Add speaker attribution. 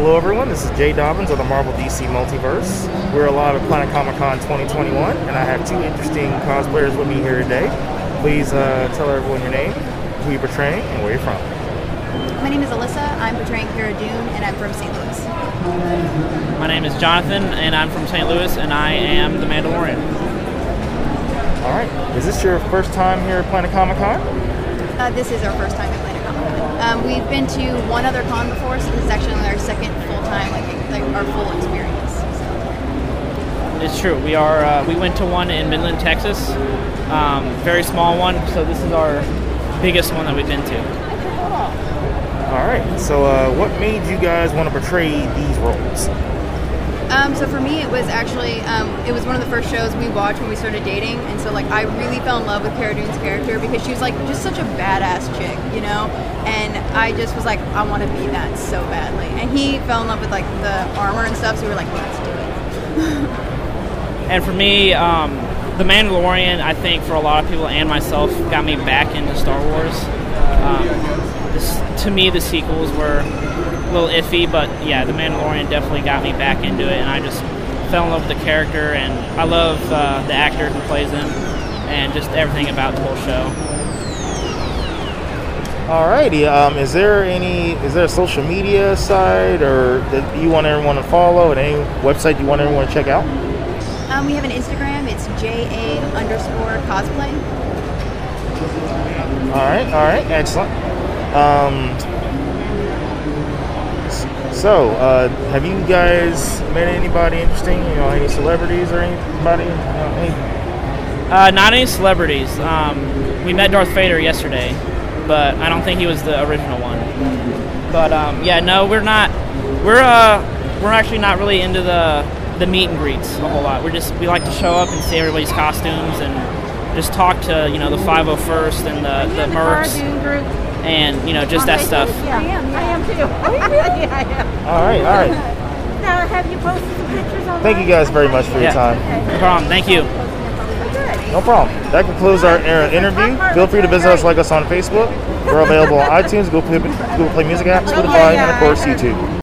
Speaker 1: Hello, everyone. This is Jay Dobbins of the Marvel DC Multiverse. We're a live at Planet Comicon 2021, and I have two interesting cosplayers with me here today. Please uh, tell everyone your name, who you're portraying, and where you're from.
Speaker 2: My name is Alyssa. I'm portraying Cara Dune, and I'm from St. Louis.
Speaker 3: My name is Jonathan, and I'm from St. Louis, and I am the Mandalorian.
Speaker 1: All right. Is this your first time here at Planet Comicon?
Speaker 2: Uh, this is our first time at Planet Comicon. We've been to one other con before, so this is actually our second full time, like, like our full experience. So.
Speaker 3: It's true. We are. Uh, we went to one in Midland, Texas. Um, very small one. So this is our biggest one that we've been to.
Speaker 1: All right. So, uh, what made you guys want to portray these roles?
Speaker 2: Um, so for me, it was actually um, it was one of the first shows we watched when we started dating, and so like I really fell in love with Cara Dune's character because she was like just such a badass chick, you know. And I just was like, I want to be that so badly. And he fell in love with like the armor and stuff, so we were like, let's do it.
Speaker 3: and for me, um, the Mandalorian, I think for a lot of people and myself, got me back into Star Wars. Um, to me, the sequels were a little iffy, but yeah, The Mandalorian definitely got me back into it, and I just fell in love with the character, and I love uh, the actor who plays him, and just everything about the whole show.
Speaker 1: Alrighty. Um, is there any? Is there a social media site or that you want everyone to follow, and any website you want everyone to check out?
Speaker 2: Um, we have an Instagram. It's ja underscore cosplay.
Speaker 1: All right. All right. Excellent. Um, so, uh, have you guys met anybody interesting? You know, any celebrities or anybody? You know, any?
Speaker 3: Uh, not any celebrities. Um, we met Darth Vader yesterday, but I don't think he was the original one. But um, yeah, no, we're not. We're uh, we're actually not really into the the meet and greets a whole lot. We're just we like to show up and see everybody's costumes and just talk to you know the 501st and the the mercs and you know just that stuff.
Speaker 4: Yeah, I am. I am too. really, I am.
Speaker 1: All right. All right.
Speaker 4: Now, have you posted some pictures on?
Speaker 1: Thank you guys very much for your
Speaker 3: Yeah.
Speaker 1: time.
Speaker 3: No problem. Thank you.
Speaker 1: No problem. That concludes our uh, interview. Feel free to visit us, like us on Facebook. We're available on iTunes, Google Play, Google Play Music app, Spotify, and of course YouTube.